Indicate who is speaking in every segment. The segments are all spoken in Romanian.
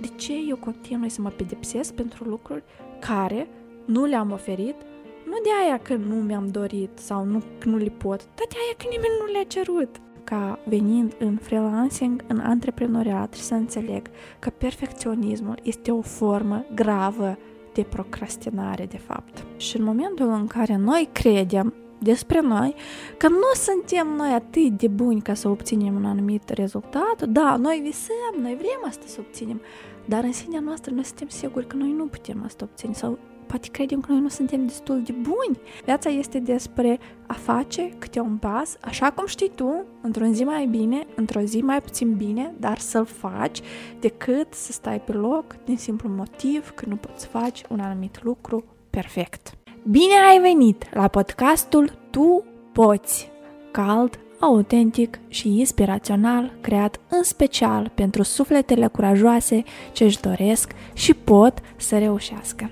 Speaker 1: de ce eu continui să mă pedepsesc pentru lucruri care nu le-am oferit, nu de aia că nu mi-am dorit sau nu, că nu le pot, dar de aia că nimeni nu le-a cerut ca venind în freelancing, în antreprenoriat și să înțeleg că perfecționismul este o formă gravă de procrastinare, de fapt. Și în momentul în care noi credem despre noi, că nu suntem noi atât de buni ca să obținem un anumit rezultat, da, noi visăm, noi vrem asta să obținem, dar în sinea noastră noi suntem siguri că noi nu putem asta obține sau poate credem că noi nu suntem destul de buni. Viața este despre a face câte un pas, așa cum știi tu, într-o zi mai bine, într-o zi mai puțin bine, dar să-l faci, decât să stai pe loc din simplu motiv că nu poți face un anumit lucru perfect. Bine ai venit la podcastul Tu Poți! Cald, autentic și inspirațional, creat în special pentru sufletele curajoase ce își doresc și pot să reușească.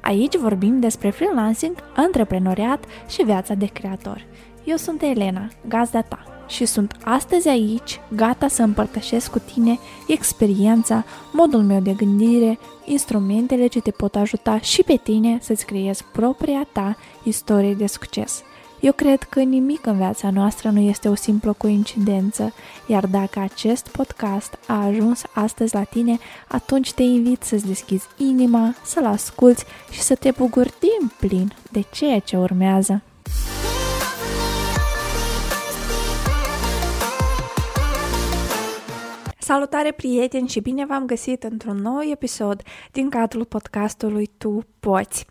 Speaker 1: Aici vorbim despre freelancing, antreprenoriat și viața de creator. Eu sunt Elena, gazda ta, și sunt astăzi aici, gata să împărtășesc cu tine experiența, modul meu de gândire, instrumentele ce te pot ajuta și pe tine să-ți creezi propria ta istorie de succes – eu cred că nimic în viața noastră nu este o simplă coincidență, iar dacă acest podcast a ajuns astăzi la tine, atunci te invit să-ți deschizi inima, să-l asculți și să te bucuri din plin de ceea ce urmează. Salutare prieteni și bine v-am găsit într-un nou episod din cadrul podcastului Tu Poți.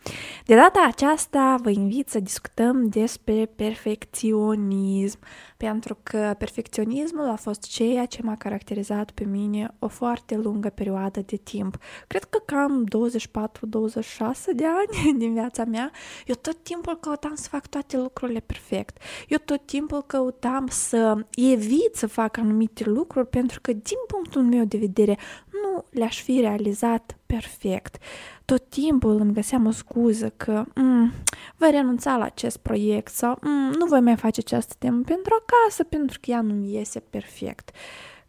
Speaker 1: De data aceasta vă invit să discutăm despre perfecționism, pentru că perfecționismul a fost ceea ce m-a caracterizat pe mine o foarte lungă perioadă de timp. Cred că cam 24-26 de ani din viața mea, eu tot timpul căutam să fac toate lucrurile perfect. Eu tot timpul căutam să evit să fac anumite lucruri pentru că, din punctul meu de vedere, nu le-aș fi realizat perfect. Tot timpul îmi găseam o scuză că mm, voi renunța la acest proiect sau mm, nu voi mai face această temă pentru acasă pentru că ea nu iese perfect.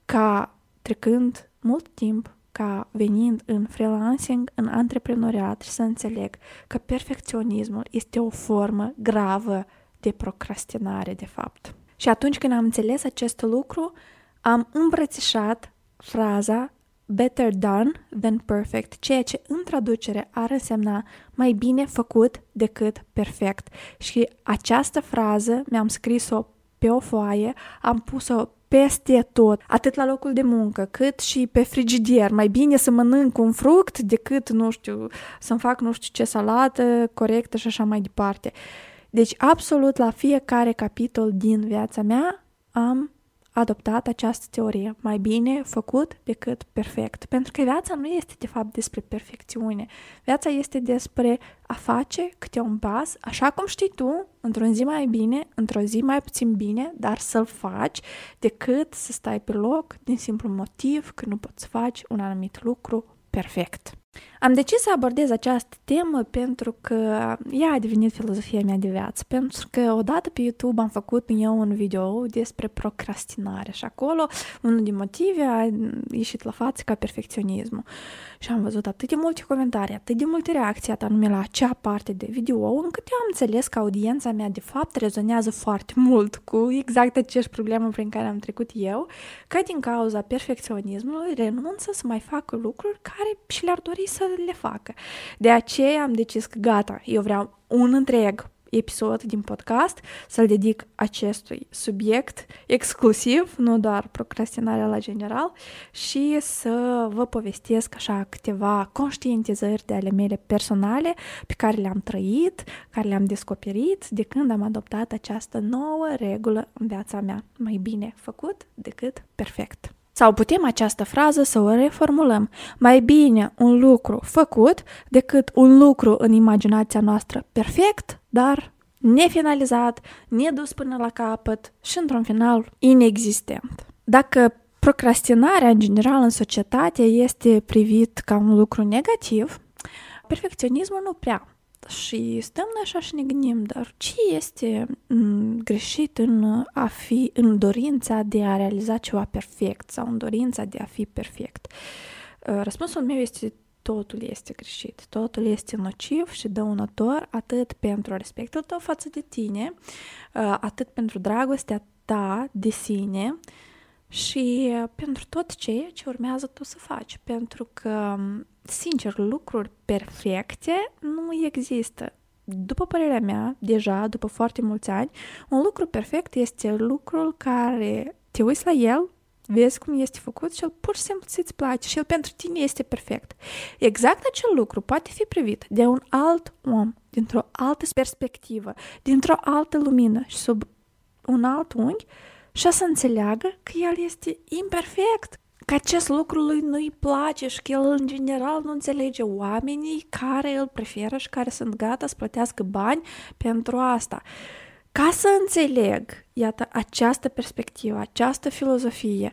Speaker 1: Ca trecând mult timp, ca venind în freelancing, în antreprenoriat și să înțeleg că perfecționismul este o formă gravă de procrastinare, de fapt. Și atunci când am înțeles acest lucru, am îmbrățișat fraza better done than perfect, ceea ce în traducere ar însemna mai bine făcut decât perfect. Și această frază mi-am scris-o pe o foaie, am pus-o peste tot, atât la locul de muncă, cât și pe frigidier. Mai bine să mănânc un fruct decât, nu știu, să-mi fac nu știu ce salată corectă și așa mai departe. Deci, absolut la fiecare capitol din viața mea am adoptat această teorie. Mai bine făcut decât perfect. Pentru că viața nu este de fapt despre perfecțiune. Viața este despre a face câte un pas, așa cum știi tu, într-o zi mai bine, într-o zi mai puțin bine, dar să-l faci decât să stai pe loc din simplu motiv că nu poți face un anumit lucru perfect. Am decis să abordez această temă pentru că ea a devenit filozofia mea de viață, pentru că odată pe YouTube am făcut eu un video despre procrastinare și acolo unul din motive a ieșit la față ca perfecționismul. Și am văzut atât de multe comentarii, atât de multe reacții, anume la acea parte de video, încât eu am înțeles că audiența mea de fapt rezonează foarte mult cu exact aceeași problemă prin care am trecut eu, că din cauza perfecționismului renunță să mai facă lucruri care și le-ar dori să le facă. De aceea am decis că gata, eu vreau un întreg episod din podcast să-l dedic acestui subiect exclusiv, nu doar procrastinarea la general, și să vă povestesc așa câteva conștientizări de ale mele personale pe care le-am trăit, care le-am descoperit de când am adoptat această nouă regulă în viața mea. Mai bine făcut decât perfect. Sau putem această frază să o reformulăm. Mai bine un lucru făcut decât un lucru în imaginația noastră perfect, dar nefinalizat, nedus până la capăt și, într-un final, inexistent. Dacă procrastinarea, în general, în societate este privit ca un lucru negativ, perfecționismul nu prea și stăm așa și ne gândim, dar ce este mm, greșit în a fi, în dorința de a realiza ceva perfect sau în dorința de a fi perfect? Răspunsul meu este totul este greșit, totul este nociv și dăunător atât pentru respectul tău față de tine, atât pentru dragostea ta de sine și pentru tot ceea ce urmează tu să faci. Pentru că, sincer, lucruri perfecte nu există. După părerea mea, deja, după foarte mulți ani, un lucru perfect este lucrul care te uiți la el, vezi cum este făcut și el pur și simplu ți-ți place și el pentru tine este perfect. Exact acel lucru poate fi privit de un alt om, dintr-o altă perspectivă, dintr-o altă lumină și sub un alt unghi și să înțeleagă că el este imperfect, că acest lucru lui nu-i place și că el în general nu înțelege oamenii care îl preferă și care sunt gata să plătească bani pentru asta. Ca să înțeleg, iată, această perspectivă, această filozofie,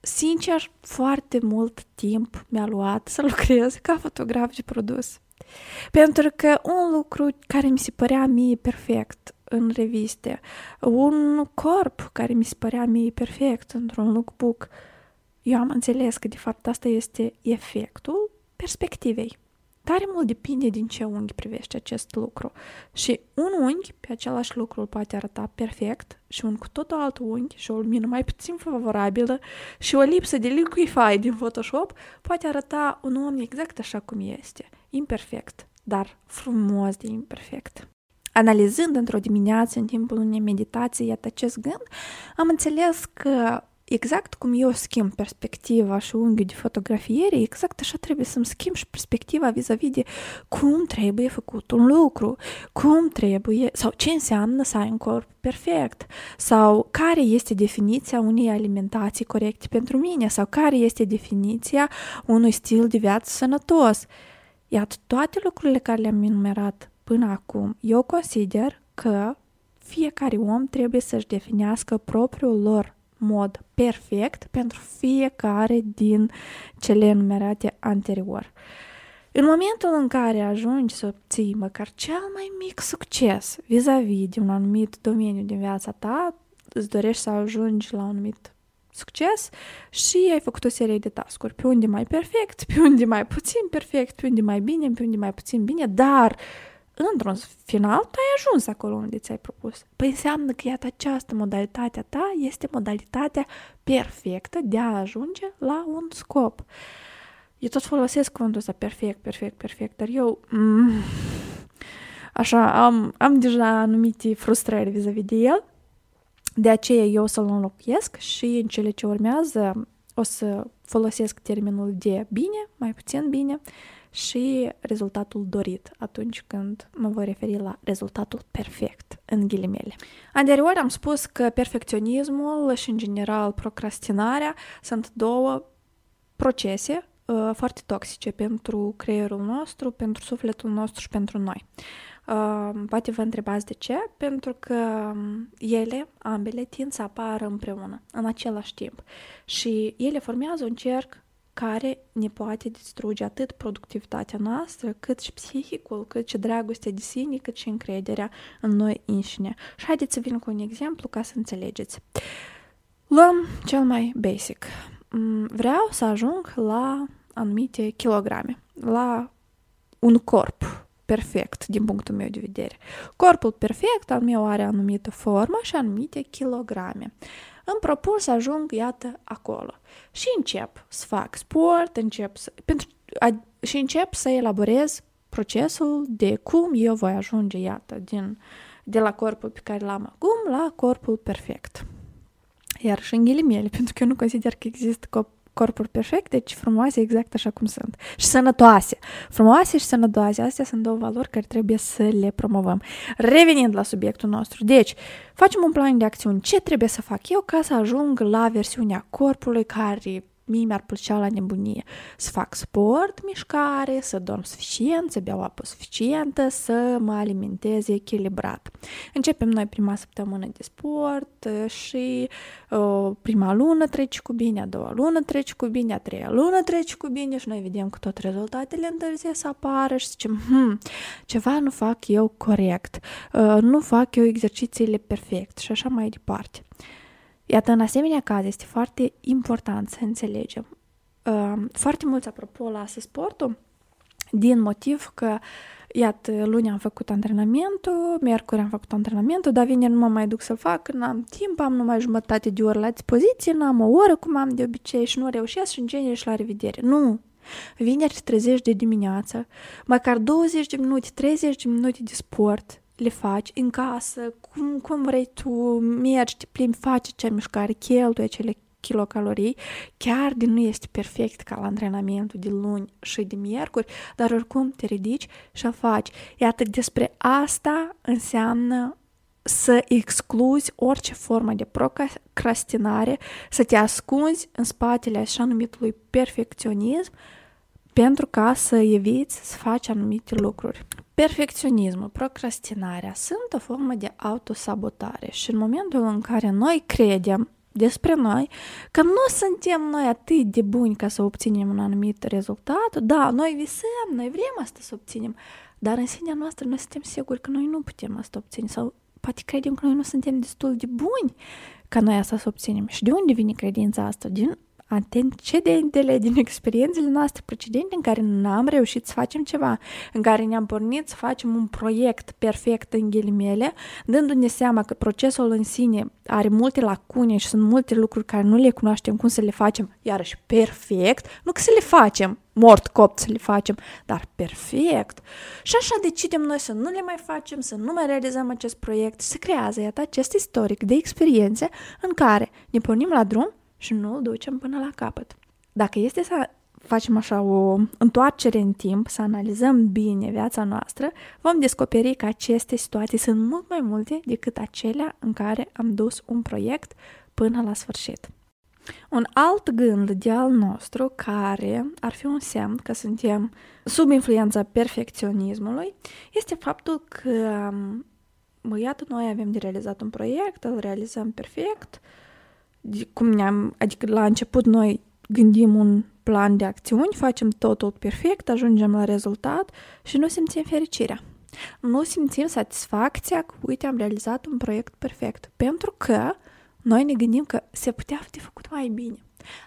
Speaker 1: sincer, foarte mult timp mi-a luat să lucrez ca fotograf de produs. Pentru că un lucru care mi se părea mie perfect în reviste, un corp care mi se părea mie perfect într-un lookbook, eu am înțeles că de fapt asta este efectul perspectivei. Tare mult depinde din ce unghi privești acest lucru. Și un unghi pe același lucru îl poate arăta perfect și un cu totul alt unghi și o lumină mai puțin favorabilă și o lipsă de liquify din Photoshop poate arăta un om exact așa cum este. Imperfect, dar frumos de imperfect. Analizând într-o dimineață în timpul unei meditații iată acest gând, am înțeles că exact cum eu schimb perspectiva și unghiul de fotografiere, exact așa trebuie să-mi schimb și perspectiva vis-a-vis de cum trebuie făcut un lucru, cum trebuie, sau ce înseamnă să ai un corp perfect, sau care este definiția unei alimentații corecte pentru mine, sau care este definiția unui stil de viață sănătos. Iată, toate lucrurile care le-am enumerat până acum, eu consider că fiecare om trebuie să-și definească propriul lor mod perfect pentru fiecare din cele enumerate anterior. În momentul în care ajungi să obții măcar cel mai mic succes vis-a-vis de un anumit domeniu din viața ta, îți dorești să ajungi la un anumit succes și ai făcut o serie de tascuri, pe unde mai perfect, pe unde mai puțin perfect, pe unde mai bine, pe unde mai puțin bine, dar într-un final, tu ai ajuns acolo unde ți-ai propus. Păi înseamnă că, iată, această modalitate a ta este modalitatea perfectă de a ajunge la un scop. Eu tot folosesc cuvântul ăsta perfect, perfect, perfect, dar eu mm, așa am, am deja anumite frustrări vis-a-vis de el, de aceea eu o să-l înlocuiesc și în cele ce urmează o să folosesc termenul de bine, mai puțin bine, și rezultatul dorit atunci când mă voi referi la rezultatul perfect, în ghilimele. Anterior am spus că perfecționismul și, în general, procrastinarea sunt două procese uh, foarte toxice pentru creierul nostru, pentru sufletul nostru și pentru noi. Uh, poate vă întrebați de ce? Pentru că ele, ambele, tind să apară împreună, în același timp. Și ele formează un cerc care ne poate distruge atât productivitatea noastră, cât și psihicul, cât și dragostea de sine, cât și încrederea în noi înșine. Și haideți să vin cu un exemplu ca să înțelegeți. Luăm cel mai basic. Mm, vreau să ajung la anumite kilograme, la un corp perfect din punctul meu de vedere. Corpul perfect al meu are anumită formă și anumite kilograme îmi propun să ajung, iată, acolo. Și încep să fac sport, încep să, pentru, a, și încep să elaborez procesul de cum eu voi ajunge, iată, din, de la corpul pe care l-am acum la corpul perfect. Iar și în ghilimele, pentru că eu nu consider că există corpuri perfecte, ci frumoase exact așa cum sunt. Și sănătoase. Frumoase și sănătoase. Astea sunt două valori care trebuie să le promovăm. Revenind la subiectul nostru. Deci, facem un plan de acțiuni. Ce trebuie să fac eu ca să ajung la versiunea corpului care mie mi-ar plăcea la nebunie să fac sport, mișcare, să dorm suficient, să beau apă suficientă, să mă alimentez echilibrat. Începem noi prima săptămână de sport și uh, prima lună trece cu bine, a doua lună trece cu bine, a treia lună trece cu bine și noi vedem că tot rezultatele întârzie să apară și zicem, hm, ceva nu fac eu corect, uh, nu fac eu exercițiile perfect și așa mai departe. Iată, în asemenea caz este foarte important să înțelegem uh, foarte mulți, apropo, lasă sportul din motiv că Iată, luni am făcut antrenamentul, miercuri am făcut antrenamentul, dar vineri nu mă mai duc să-l fac, n-am timp, am numai jumătate de oră la dispoziție, n-am o oră cum am de obicei și nu reușesc și în genere și la revedere. Nu! Vineri te trezești de dimineață, măcar 20 de minute, 30 de minute de sport, le faci în casă, cum, cum vrei tu, mergi, te plimbi, faci acea mișcare, cheltui acele kilocalorii, chiar din nu este perfect ca la antrenamentul de luni și de miercuri, dar oricum te ridici și o faci. Iată, despre asta înseamnă să excluzi orice formă de procrastinare, să te ascunzi în spatele așa numitului perfecționism pentru ca să eviți să faci anumite lucruri. Perfecționismul, procrastinarea sunt o formă de autosabotare și în momentul în care noi credem despre noi, că nu suntem noi atât de buni ca să obținem un anumit rezultat. Da, noi visăm, noi vrem asta să obținem, dar în sinea noastră noi suntem siguri că noi nu putem asta obține sau poate credem că noi nu suntem destul de buni ca noi asta să obținem. Și de unde vine credința asta? Din antecedentele, din experiențele noastre precedente în care n-am reușit să facem ceva, în care ne-am pornit să facem un proiect perfect în ghilimele, dându-ne seama că procesul în sine are multe lacune și sunt multe lucruri care nu le cunoaștem cum să le facem, iarăși perfect, nu că să le facem, mort copt să le facem, dar perfect. Și așa decidem noi să nu le mai facem, să nu mai realizăm acest proiect, se creează, iată, acest istoric de experiențe în care ne pornim la drum și nu îl ducem până la capăt. Dacă este să facem așa o întoarcere în timp, să analizăm bine viața noastră, vom descoperi că aceste situații sunt mult mai multe decât acelea în care am dus un proiect până la sfârșit. Un alt gând de al nostru care ar fi un semn că suntem sub influența perfecționismului este faptul că, iată, noi avem de realizat un proiect, îl realizăm perfect, cum ne-am, adică la început noi gândim un plan de acțiuni, facem totul perfect, ajungem la rezultat și nu simțim fericirea. Nu simțim satisfacția că, uite, am realizat un proiect perfect, pentru că noi ne gândim că se putea fi făcut mai bine.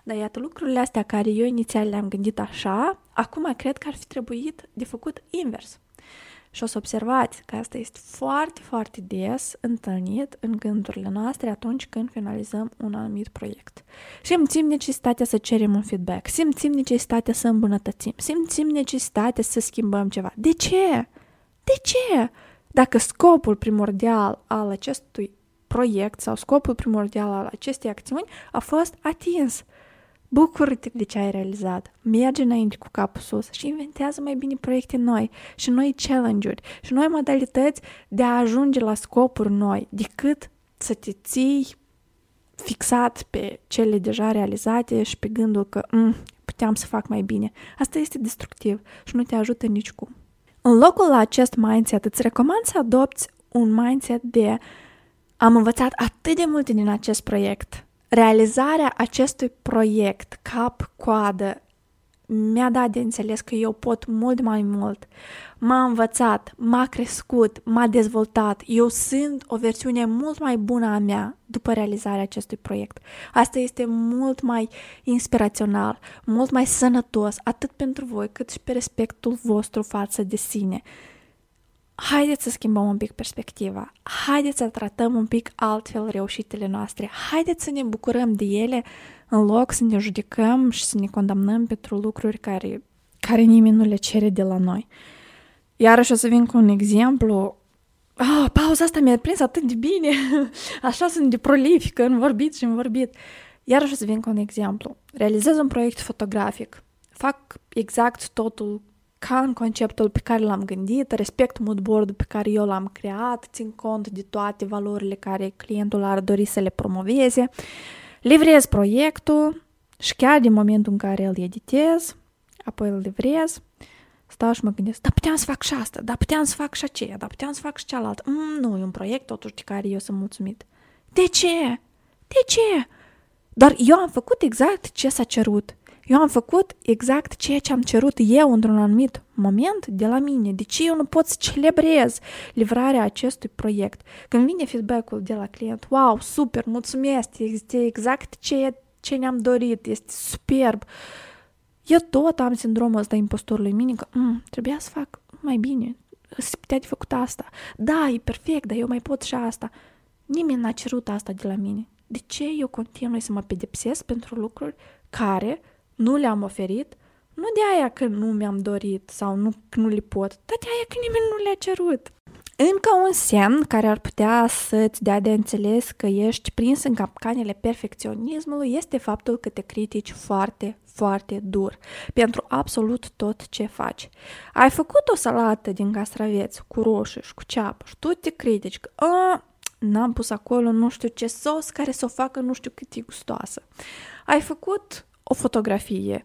Speaker 1: Dar iată, lucrurile astea care eu inițial le-am gândit așa, acum cred că ar fi trebuit de făcut invers. Și o să observați că asta este foarte, foarte des întâlnit în gândurile noastre atunci când finalizăm un anumit proiect. Simțim necesitatea să cerem un feedback, simțim necesitatea să îmbunătățim, simțim necesitatea să schimbăm ceva. De ce? De ce? Dacă scopul primordial al acestui proiect sau scopul primordial al acestei acțiuni a fost atins, Bucură-te de ce ai realizat, merge înainte cu capul sus și inventează mai bine proiecte noi și noi challenge-uri și noi modalități de a ajunge la scopuri noi, decât să te ții fixat pe cele deja realizate și pe gândul că mm, puteam să fac mai bine. Asta este destructiv și nu te ajută nicicum. În locul la acest mindset, îți recomand să adopți un mindset de am învățat atât de multe din acest proiect, realizarea acestui proiect cap-coadă mi-a dat de înțeles că eu pot mult mai mult. M-a învățat, m-a crescut, m-a dezvoltat. Eu sunt o versiune mult mai bună a mea după realizarea acestui proiect. Asta este mult mai inspirațional, mult mai sănătos, atât pentru voi cât și pe respectul vostru față de sine haideți să schimbăm un pic perspectiva, haideți să tratăm un pic altfel reușitele noastre, haideți să ne bucurăm de ele în loc să ne judecăm și să ne condamnăm pentru lucruri care, care nimeni nu le cere de la noi. Iarăși o să vin cu un exemplu. Ah, pauza asta mi-a prins atât de bine. Așa sunt de prolifică în vorbit și în vorbit. Iarăși o să vin cu un exemplu. Realizez un proiect fotografic. Fac exact totul ca în conceptul pe care l-am gândit, respect moodboard pe care eu l-am creat, țin cont de toate valorile care clientul ar dori să le promoveze, livrez proiectul și chiar din momentul în care îl editez, apoi îl livrez, stau și mă gândesc, da, puteam să fac și asta, da, puteam să fac și aceea, da, puteam să fac și cealaltă. Mm, nu, e un proiect totuși de care eu sunt mulțumit. De ce? De ce? Dar eu am făcut exact ce s-a cerut. Eu am făcut exact ceea ce am cerut eu într-un anumit moment de la mine. De ce eu nu pot să celebrez livrarea acestui proiect? Când vine feedback-ul de la client, wow, super, mulțumesc, este exact ce, ce ne-am dorit, este superb. Eu tot am sindromul ăsta impostorului mine că mm, trebuia să fac mai bine, să putea de făcut asta. Da, e perfect, dar eu mai pot și asta. Nimeni n-a cerut asta de la mine. De ce eu continui să mă pedepsesc pentru lucruri care nu le-am oferit? Nu de aia că nu mi-am dorit sau nu, că nu le pot, dar de aia că nimeni nu le-a cerut. Încă un semn care ar putea să-ți dea de înțeles că ești prins în capcanele perfecționismului este faptul că te critici foarte, foarte dur pentru absolut tot ce faci. Ai făcut o salată din castraveți cu roșii și cu ceapă și tu te critici că a, n-am pus acolo nu știu ce sos care să o facă nu știu cât e gustoasă. Ai făcut o fotografie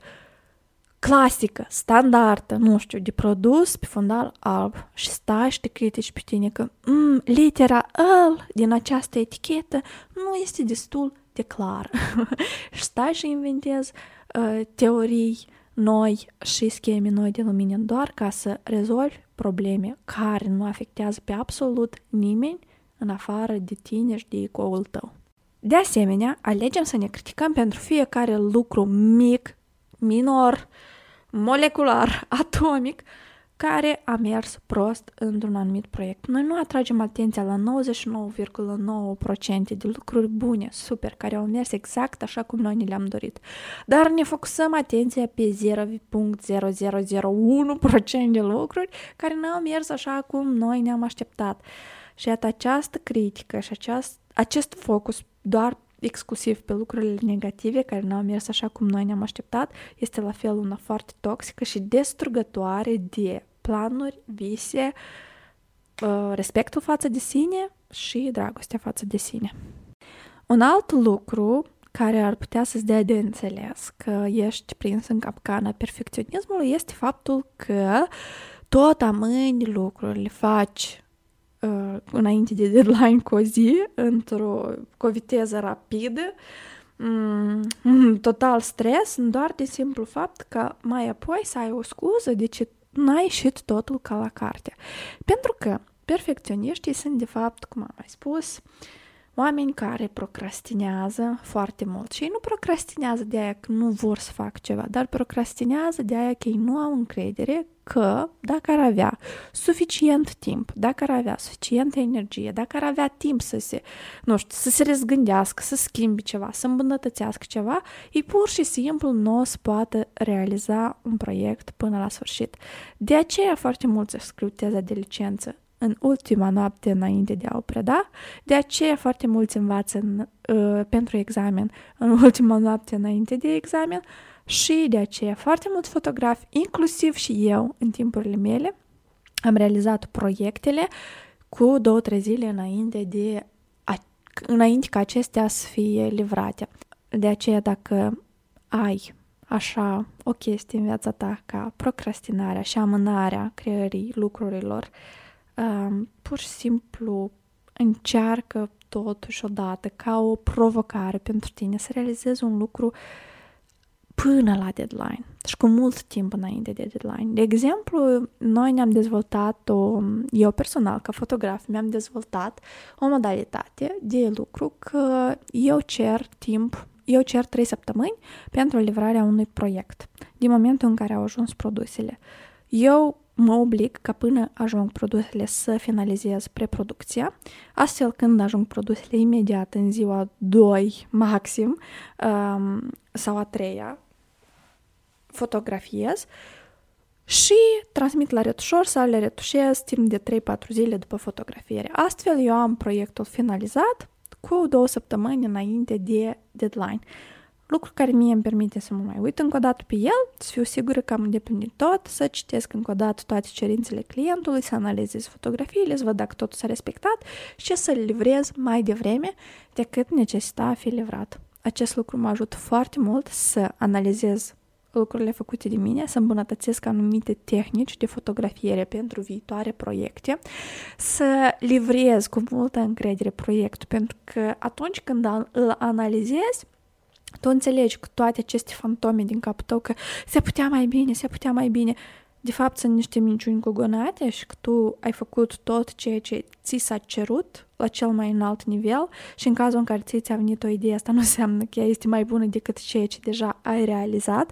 Speaker 1: clasică, standardă, nu știu, de produs pe fundal alb și stași și te critici pe tine că mm, litera L din această etichetă nu este destul de clar. și stai și inventezi uh, teorii noi și scheme noi de lumină doar ca să rezolvi probleme care nu afectează pe absolut nimeni în afară de tine și de ecoul tău. De asemenea, alegem să ne criticăm pentru fiecare lucru mic, minor, molecular, atomic, care a mers prost într-un anumit proiect. Noi nu atragem atenția la 99,9% de lucruri bune, super, care au mers exact așa cum noi ne le-am dorit. Dar ne focusăm atenția pe 0,0001% de lucruri care nu au mers așa cum noi ne-am așteptat. Și iată această critică și aceast, acest focus doar exclusiv pe lucrurile negative care nu au mers așa cum noi ne-am așteptat, este la fel una foarte toxică și destrugătoare de planuri, vise, uh, respectul față de sine și dragostea față de sine. Un alt lucru care ar putea să-ți dea de înțeles că ești prins în capcana perfecționismului este faptul că tot amâni lucrurile, faci uh, înainte de deadline cu o zi, într-o cu o viteză rapidă, mm, total stres, doar de simplu fapt că mai apoi să ai o scuză de ce n-ai ieșit totul ca la carte. Pentru că perfecționiștii sunt de fapt, cum am mai spus, oameni care procrastinează foarte mult. Și ei nu procrastinează de aia că nu vor să fac ceva, dar procrastinează de aia că ei nu au încredere că dacă ar avea suficient timp, dacă ar avea suficientă energie, dacă ar avea timp să se, nu știu, să se răzgândească, să schimbi ceva, să îmbunătățească ceva, ei pur și simplu nu o să poată realiza un proiect până la sfârșit. De aceea foarte mulți scriu teza de licență în ultima noapte înainte de a o preda, de aceea foarte mulți învață în, uh, pentru examen în ultima noapte înainte de examen, și de aceea foarte mulți fotografi, inclusiv și eu, în timpurile mele, am realizat proiectele cu două, trei zile înainte de a, înainte ca acestea să fie livrate. De aceea, dacă ai așa o chestie în viața ta ca procrastinarea și amânarea creării lucrurilor, um, pur și simplu încearcă totuși odată ca o provocare pentru tine să realizezi un lucru uh, până la deadline și cu mult timp înainte de deadline. De exemplu, noi ne-am dezvoltat, o, eu personal, ca fotograf, mi-am dezvoltat o modalitate de lucru că eu cer timp, eu cer 3 săptămâni pentru livrarea unui proiect, din momentul în care au ajuns produsele. Eu mă oblig ca până ajung produsele să finalizez preproducția, astfel când ajung produsele imediat în ziua 2 maxim um, sau a treia, fotografiez și transmit la retușor să le retușez timp de 3-4 zile după fotografiere. Astfel eu am proiectul finalizat cu două săptămâni înainte de deadline. Lucru care mie îmi permite să mă mai uit încă o dată pe el, să fiu sigură că am îndeplinit tot, să citesc încă o dată toate cerințele clientului, să analizez fotografiile, să văd dacă totul s-a respectat și să le livrez mai devreme decât necesita a fi livrat. Acest lucru mă ajută foarte mult să analizez lucrurile făcute de mine, să îmbunătățesc anumite tehnici de fotografiere pentru viitoare proiecte, să livrez cu multă încredere proiectul, pentru că atunci când îl analizezi, tu înțelegi că toate aceste fantome din capul tău, că se putea mai bine, se putea mai bine, de fapt sunt niște minciuni cugonate și că tu ai făcut tot ceea ce ți s-a cerut la cel mai înalt nivel și în cazul în care ți ți-a venit o idee, asta nu înseamnă că ea este mai bună decât ceea ce deja ai realizat.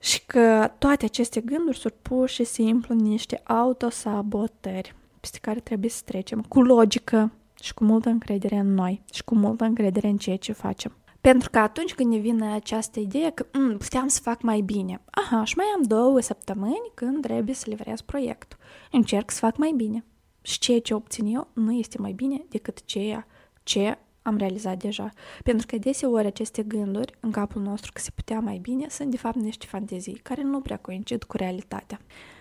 Speaker 1: și că toate aceste gânduri sunt pur și simplu niște autosabotări peste care trebuie să trecem cu logică și cu multă încredere în noi și cu multă încredere în ceea ce facem. Pentru că atunci când ne vine această idee că mm, puteam să fac mai bine, aha, și mai am două săptămâni când trebuie să livrez proiectul. Încerc să fac mai bine. Și ceea ce obțin eu nu este mai bine decât ceea ce am realizat deja. Pentru că deseori aceste gânduri în capul nostru că se putea mai bine sunt de fapt niște fantezii care nu prea coincid cu realitatea.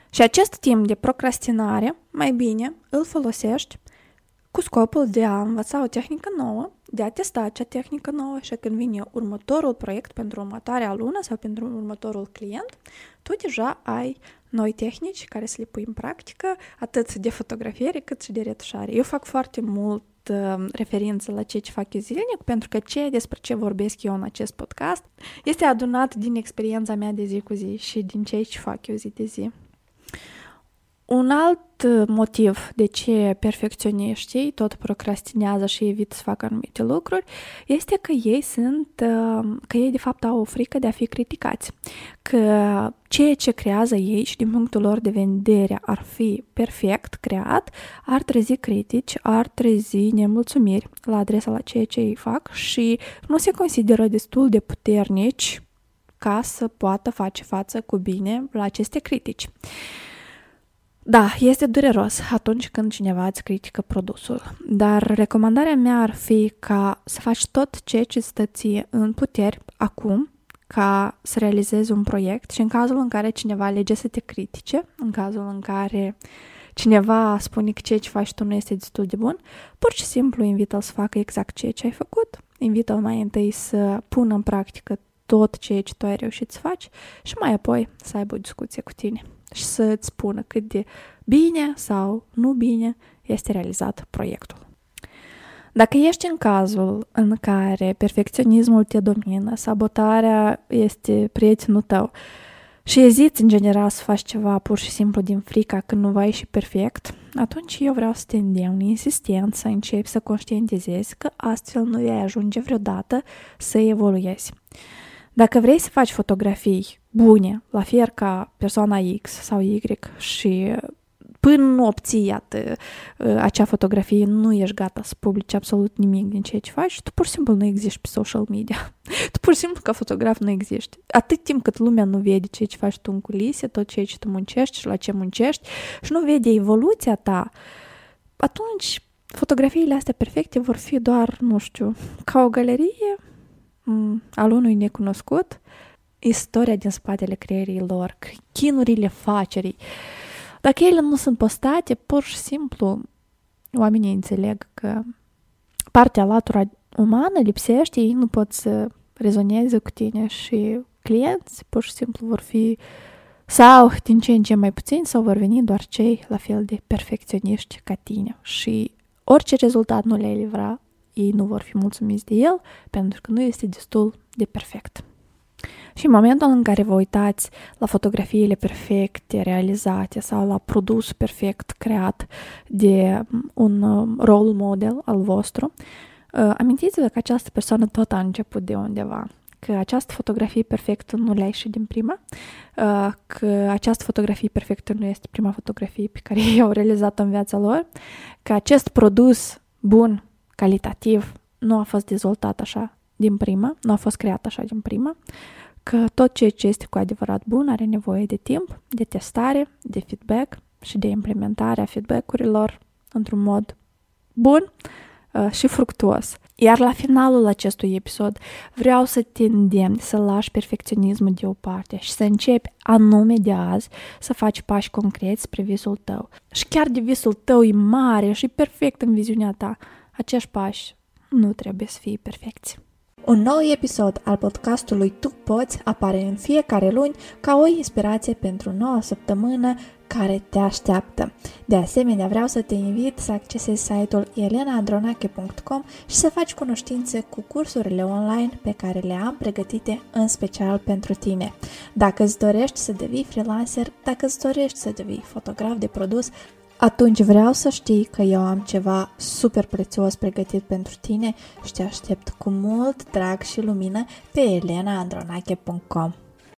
Speaker 1: Și acest timp de procrastinare, mai bine, îl folosești cu scopul de a învăța o tehnică nouă, de a testa acea tehnică nouă și când vine următorul proiect pentru următoarea lună sau pentru următorul client, tu deja ai noi tehnici care să le pui în practică, atât de fotografiere cât și de retușare. Eu fac foarte mult uh, referință la ceea ce fac eu zilnic, pentru că ceea despre ce vorbesc eu în acest podcast este adunat din experiența mea de zi cu zi și din ceea ce fac eu zi de zi. Un alt uh, motiv de ce perfecționiștii tot procrastinează și evită să facă anumite lucruri este că ei sunt, uh, că ei de fapt au o frică de a fi criticați, că ceea ce creează ei și din punctul lor de vedere ar fi perfect creat, ar trezi critici, ar trezi nemulțumiri la adresa la ceea ce ei fac și nu se consideră destul de puternici ca să poată face față cu bine la aceste critici. Da, este dureros atunci când cineva îți critică produsul, dar recomandarea mea ar fi ca să faci tot ce ce stă ție în puteri acum ca să realizezi un proiect și în cazul în care cineva alege să te critique, în cazul în care cineva spune că ceea ce faci tu nu este destul de bun, pur și simplu invită-l să facă exact ceea ce ai făcut, invită-l mai întâi să pună în practică tot ceea ce tu ai reușit să faci și mai apoi să aibă o discuție cu tine și să-ți spună cât de bine sau nu bine este realizat proiectul. Dacă ești în cazul în care perfecționismul te domină, sabotarea este prietenul tău și eziți în general să faci ceva pur și simplu din frica că nu va ieși perfect, atunci eu vreau să te îndemn insistent să începi să conștientizezi că astfel nu vei ajunge vreodată să evoluezi. Dacă vrei să faci fotografii bune, la fel ca persoana X sau Y și până nu obții, iată, acea fotografie, nu ești gata să publici absolut nimic din ceea ce faci, tu pur și simplu nu existi pe social media. tu pur și simplu ca fotograf nu existi. Atât timp cât lumea nu vede ceea ce faci tu în culise, tot ceea ce tu muncești și la ce muncești și nu vede evoluția ta, atunci fotografiile astea perfecte vor fi doar, nu știu, ca o galerie al unui necunoscut, istoria din spatele creierii lor, chinurile facerii. Dacă ele nu sunt postate, pur și simplu oamenii înțeleg că partea latura umană lipsește, ei nu pot să rezoneze cu tine și clienți pur și simplu vor fi sau din ce în ce mai puțin sau vor veni doar cei la fel de perfecționiști ca tine și orice rezultat nu le livra, ei nu vor fi mulțumiți de el pentru că nu este destul de perfect. Și în momentul în care vă uitați la fotografiile perfecte realizate sau la produs perfect creat de un role model al vostru, amintiți-vă că această persoană tot a început de undeva că această fotografie perfectă nu le-a ieșit din prima, că această fotografie perfectă nu este prima fotografie pe care ei au realizat-o în viața lor, că acest produs bun calitativ nu a fost dezvoltat așa din prima, nu a fost creat așa din prima, că tot ceea ce este cu adevărat bun are nevoie de timp, de testare, de feedback și de implementarea feedback-urilor într-un mod bun uh, și fructuos. Iar la finalul acestui episod vreau să te îndemn să lași perfecționismul deoparte și să începi anume de azi să faci pași concreți spre visul tău. Și chiar de visul tău e mare și perfect în viziunea ta, acești pași nu trebuie să fie perfecți. Un nou episod al podcastului Tu Poți apare în fiecare luni ca o inspirație pentru noua săptămână care te așteaptă. De asemenea, vreau să te invit să accesezi site-ul elenaandronache.com și să faci cunoștințe cu cursurile online pe care le am pregătite în special pentru tine. Dacă îți dorești să devii freelancer, dacă îți dorești să devii fotograf de produs, atunci vreau să știi că eu am ceva super prețios pregătit pentru tine și te aștept cu mult drag și lumină pe elenaandronache.com